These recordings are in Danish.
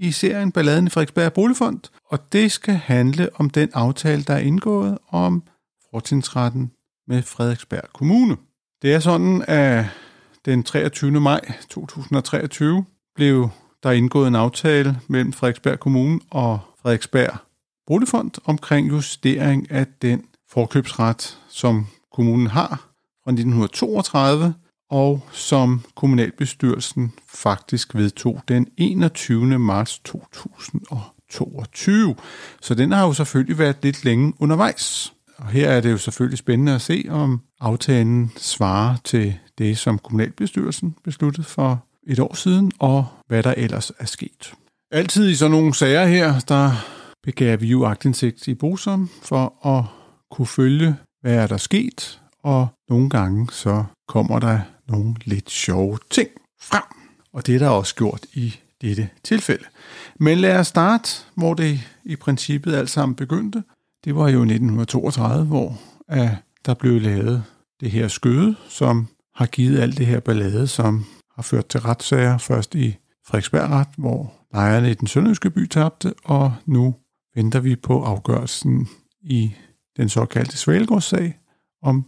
i serien Balladen i Frederiksberg Boligfond, og det skal handle om den aftale, der er indgået om fortidsretten med Frederiksberg Kommune. Det er sådan, at den 23. maj 2023 blev der indgået en aftale mellem Frederiksberg Kommune og Frederiksberg Boligfond omkring justering af den forkøbsret, som kommunen har fra 1932, og som kommunalbestyrelsen faktisk vedtog den 21. marts 2022. Så den har jo selvfølgelig været lidt længe undervejs. Og her er det jo selvfølgelig spændende at se, om aftalen svarer til det, som kommunalbestyrelsen besluttede for et år siden, og hvad der ellers er sket. Altid i sådan nogle sager her, der begav vi jo agtindsigt i Bosom for at kunne følge, hvad er der sket, og nogle gange så kommer der nogle lidt sjove ting frem. Og det er der også gjort i dette tilfælde. Men lad os starte, hvor det i princippet alt sammen begyndte. Det var jo 1932, hvor at der blev lavet det her skøde, som har givet alt det her ballade, som har ført til retssager, først i Frederiksbergret, hvor lejerne i den sønderjyske by tabte, og nu venter vi på afgørelsen i den såkaldte Svalgårdssag om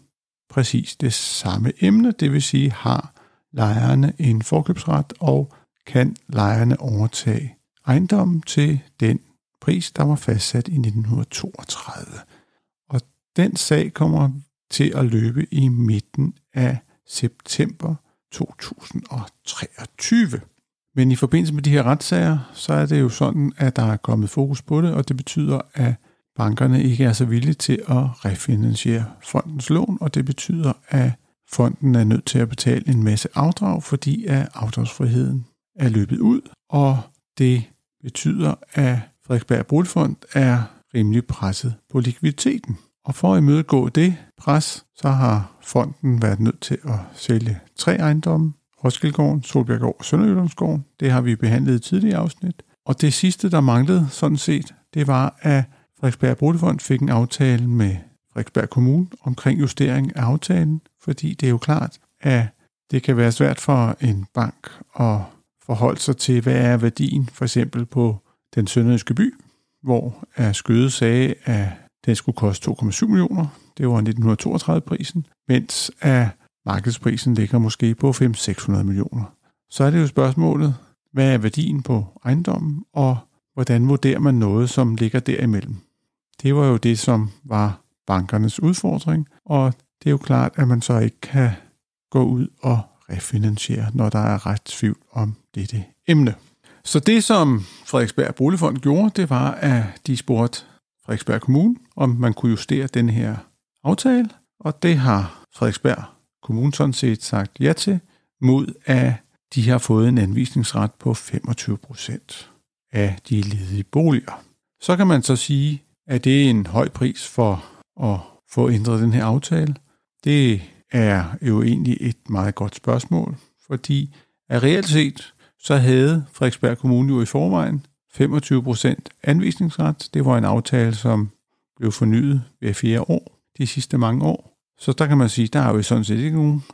præcis det samme emne, det vil sige, har lejerne en forkøbsret, og kan lejerne overtage ejendommen til den pris, der var fastsat i 1932. Og den sag kommer til at løbe i midten af september 2023. Men i forbindelse med de her retssager, så er det jo sådan, at der er kommet fokus på det, og det betyder, at bankerne ikke er så villige til at refinansiere fondens lån, og det betyder, at fonden er nødt til at betale en masse afdrag, fordi at afdragsfriheden er løbet ud, og det betyder, at Frederiksberg Boligfond er rimelig presset på likviditeten. Og for at imødegå det pres, så har fonden været nødt til at sælge tre ejendomme, Roskildegården, Solbjerggård og Sønderjyllandsgården. Det har vi behandlet i tidligere afsnit. Og det sidste, der manglede sådan set, det var, at Frederiksberg Boligfond fik en aftale med Frederiksberg Kommune omkring justering af aftalen, fordi det er jo klart, at det kan være svært for en bank at forholde sig til, hvad er værdien for eksempel på den sønderjyske by, hvor er Skøde sagde, at den skulle koste 2,7 millioner. Det var 1932-prisen, mens at markedsprisen ligger måske på 500-600 millioner. Så er det jo spørgsmålet, hvad er værdien på ejendommen, og hvordan vurderer man noget, som ligger derimellem? Det var jo det, som var bankernes udfordring, og det er jo klart, at man så ikke kan gå ud og refinansiere, når der er ret tvivl om dette emne. Så det, som Frederiksberg Boligfond gjorde, det var, at de spurgte Frederiksberg Kommune, om man kunne justere den her aftale, og det har Frederiksberg Kommune sådan set sagt ja til, mod at de har fået en anvisningsret på 25 procent af de ledige boliger. Så kan man så sige, er det er en høj pris for at få ændret den her aftale. Det er jo egentlig et meget godt spørgsmål, fordi at reelt set, så havde Frederiksberg Kommune jo i forvejen 25% anvisningsret. Det var en aftale, som blev fornyet hver fire år, de sidste mange år. Så der kan man sige, der er jo sådan set ikke nogen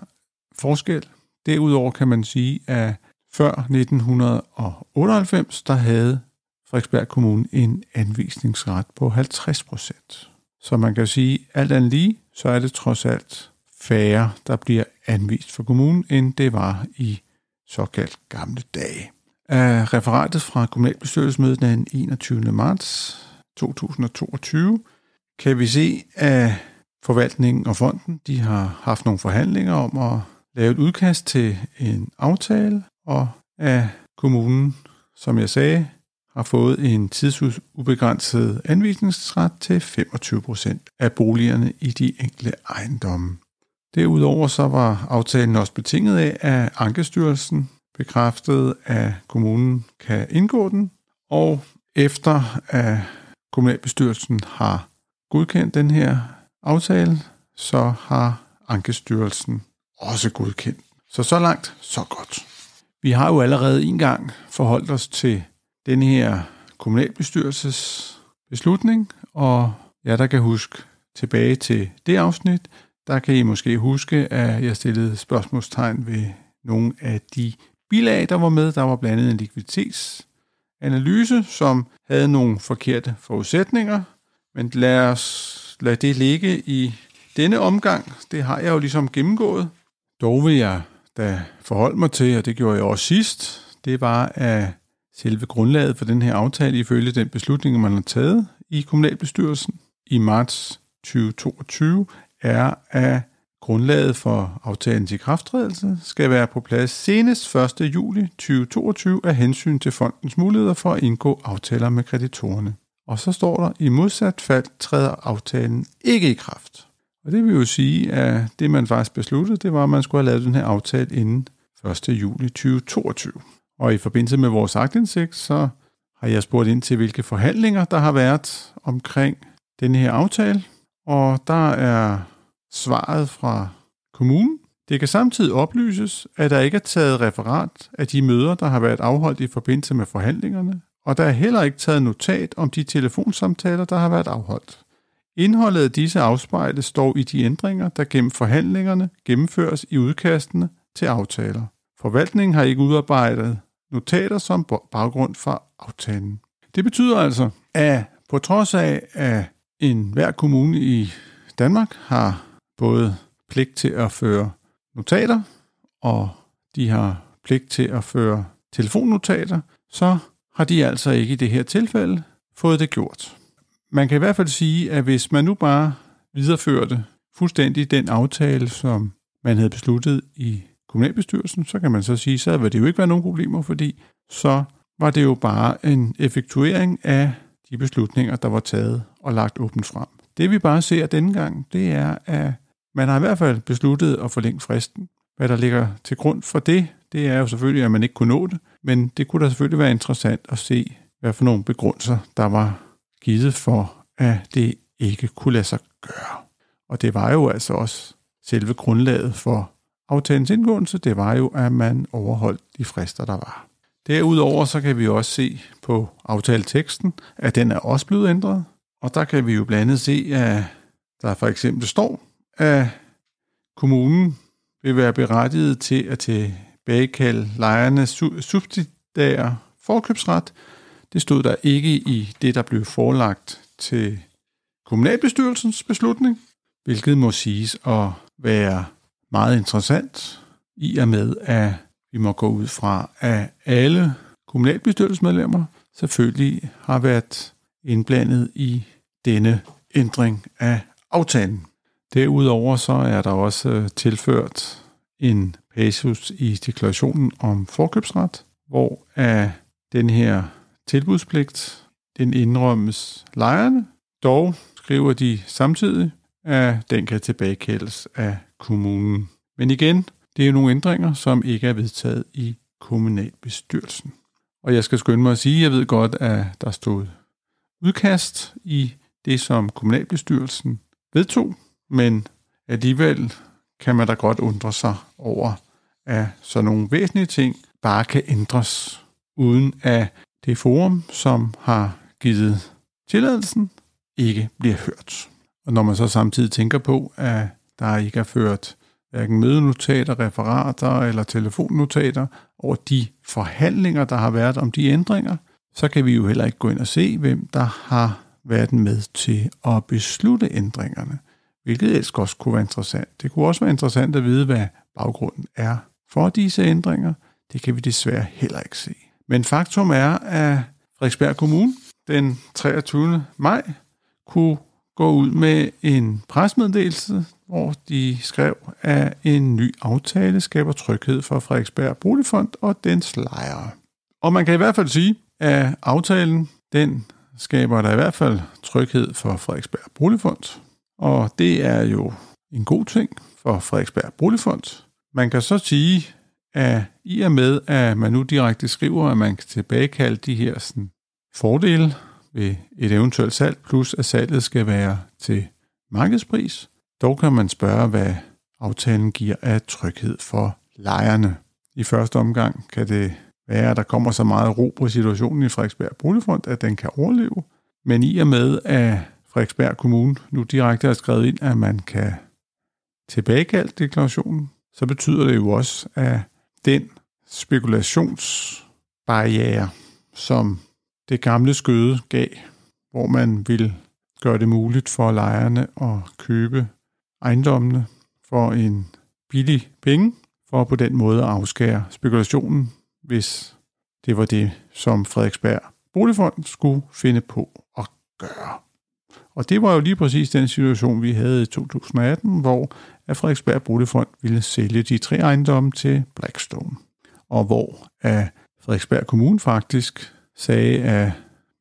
forskel. Derudover kan man sige, at før 1998, der havde Frederiksberg Kommune en anvisningsret på 50 procent. Så man kan sige, alt andet lige, så er det trods alt færre, der bliver anvist for kommunen, end det var i såkaldt gamle dage. Af referatet fra kommunalbestyrelsesmødet den 21. marts 2022, kan vi se, at forvaltningen og fonden de har haft nogle forhandlinger om at lave et udkast til en aftale, og at kommunen, som jeg sagde, har fået en tidsubegrænset anvisningsret til 25% af boligerne i de enkelte ejendomme. Derudover så var aftalen også betinget af, at Ankestyrelsen bekræftede, at kommunen kan indgå den, og efter at kommunalbestyrelsen har godkendt den her aftale, så har Ankestyrelsen også godkendt. Så så langt, så godt. Vi har jo allerede en gang forholdt os til den her kommunalbestyrelses beslutning, og ja, der kan huske tilbage til det afsnit, der kan I måske huske, at jeg stillede spørgsmålstegn ved nogle af de bilag, der var med. Der var blandt andet en likviditetsanalyse, som havde nogle forkerte forudsætninger. Men lad os lade det ligge i denne omgang. Det har jeg jo ligesom gennemgået. Dog vil jeg da forholde mig til, og det gjorde jeg også sidst, det var, at selve grundlaget for den her aftale ifølge den beslutning, man har taget i kommunalbestyrelsen i marts 2022, er, at grundlaget for aftalens ikrafttrædelse skal være på plads senest 1. juli 2022 af hensyn til fondens muligheder for at indgå aftaler med kreditorerne. Og så står der, i modsat fald træder aftalen ikke i kraft. Og det vil jo sige, at det man faktisk besluttede, det var, at man skulle have lavet den her aftale inden 1. juli 2022. Og i forbindelse med vores agtindsigt, så har jeg spurgt ind til, hvilke forhandlinger der har været omkring den her aftale. Og der er svaret fra kommunen. Det kan samtidig oplyses, at der ikke er taget referat af de møder, der har været afholdt i forbindelse med forhandlingerne, og der er heller ikke taget notat om de telefonsamtaler, der har været afholdt. Indholdet af disse afspejles står i de ændringer, der gennem forhandlingerne gennemføres i udkastene til aftaler. Forvaltningen har ikke udarbejdet notater som baggrund for aftalen. Det betyder altså, at på trods af, at en hver kommune i Danmark har både pligt til at føre notater, og de har pligt til at føre telefonnotater, så har de altså ikke i det her tilfælde fået det gjort. Man kan i hvert fald sige, at hvis man nu bare videreførte fuldstændig den aftale, som man havde besluttet i kommunalbestyrelsen, så kan man så sige, så vil det jo ikke være nogen problemer, fordi så var det jo bare en effektuering af de beslutninger, der var taget og lagt åbent frem. Det vi bare ser denne gang, det er, at man har i hvert fald besluttet at forlænge fristen. Hvad der ligger til grund for det, det er jo selvfølgelig, at man ikke kunne nå det, men det kunne da selvfølgelig være interessant at se, hvad for nogle begrundelser, der var givet for, at det ikke kunne lade sig gøre. Og det var jo altså også selve grundlaget for aftalens indgåelse, det var jo, at man overholdt de frister, der var. Derudover så kan vi også se på aftaleteksten, at den er også blevet ændret. Og der kan vi jo blandt andet se, at der for eksempel står, at kommunen vil være berettiget til at tilbagekalde lejernes subsidiære forkøbsret. Det stod der ikke i det, der blev forelagt til kommunalbestyrelsens beslutning, hvilket må siges at være meget interessant i og med, at vi må gå ud fra, at alle kommunalbestyrelsesmedlemmer selvfølgelig har været indblandet i denne ændring af aftalen. Derudover så er der også øh, tilført en passus i deklarationen om forkøbsret, hvor af den her tilbudspligt, den indrømmes lejerne. Dog skriver de samtidig, at den kan tilbagekaldes af kommunen. Men igen, det er jo nogle ændringer, som ikke er vedtaget i kommunalbestyrelsen. Og jeg skal skynde mig at sige, at jeg ved godt, at der stod udkast i det, som kommunalbestyrelsen vedtog, men alligevel kan man da godt undre sig over, at så nogle væsentlige ting bare kan ændres, uden at det forum, som har givet tilladelsen, ikke bliver hørt. Og når man så samtidig tænker på, at der ikke er ført hverken mødenotater, referater eller telefonnotater over de forhandlinger, der har været om de ændringer, så kan vi jo heller ikke gå ind og se, hvem der har været med til at beslutte ændringerne, hvilket ellers også kunne være interessant. Det kunne også være interessant at vide, hvad baggrunden er for disse ændringer. Det kan vi desværre heller ikke se. Men faktum er, at Frederiksberg Kommune, den 23. maj kunne gå ud med en presmeddelelse, hvor de skrev, at en ny aftale skaber tryghed for Frederiksberg Boligfond og dens lejere. Og man kan i hvert fald sige, at aftalen den skaber der i hvert fald tryghed for Frederiksberg Boligfond, og det er jo en god ting for Frederiksberg Boligfond. Man kan så sige, at i og med, at man nu direkte skriver, at man kan tilbagekalde de her sådan, fordele ved et eventuelt salg, plus at salget skal være til markedspris, dog kan man spørge, hvad aftalen giver af tryghed for lejerne. I første omgang kan det være, at der kommer så meget ro på situationen i Frederiksberg Boligfond, at den kan overleve. Men i og med, at Frederiksberg Kommune nu direkte har skrevet ind, at man kan tilbagekalde deklarationen, så betyder det jo også, at den spekulationsbarriere, som det gamle skøde gav, hvor man vil gøre det muligt for lejerne at købe ejendommene for en billig penge, for på den måde at afskære spekulationen, hvis det var det, som Frederiksberg Boligfond skulle finde på at gøre. Og det var jo lige præcis den situation, vi havde i 2018, hvor Frederiksberg Boligfond ville sælge de tre ejendomme til Blackstone. Og hvor Frederiksberg Kommune faktisk sagde, at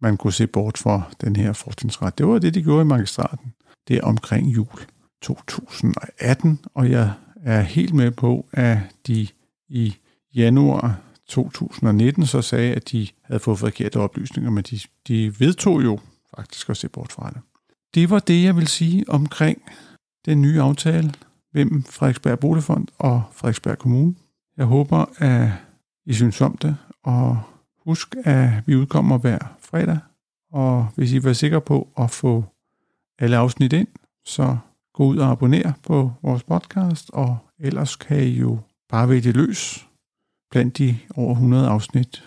man kunne se bort fra den her fortrinsret. Det var det, de gjorde i magistraten. Det er omkring jul 2018, og jeg er helt med på, at de i januar 2019 så sagde, at de havde fået forkerte oplysninger, men de, de vedtog jo faktisk at se bort fra det. Det var det, jeg vil sige omkring den nye aftale mellem Frederiksberg Boligfond og Frederiksberg Kommune. Jeg håber, at I synes om det, og husk, at vi udkommer hver fredag. Og hvis I vil være sikre på at få alle afsnit ind, så gå ud og abonner på vores podcast, og ellers kan I jo bare vælge løs blandt de over 100 afsnit,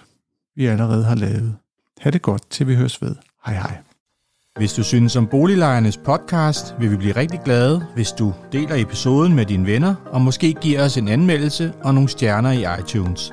vi allerede har lavet. Ha' det godt, til vi høres ved. Hej hej. Hvis du synes om Boliglejernes podcast, vil vi blive rigtig glade, hvis du deler episoden med dine venner, og måske giver os en anmeldelse og nogle stjerner i iTunes,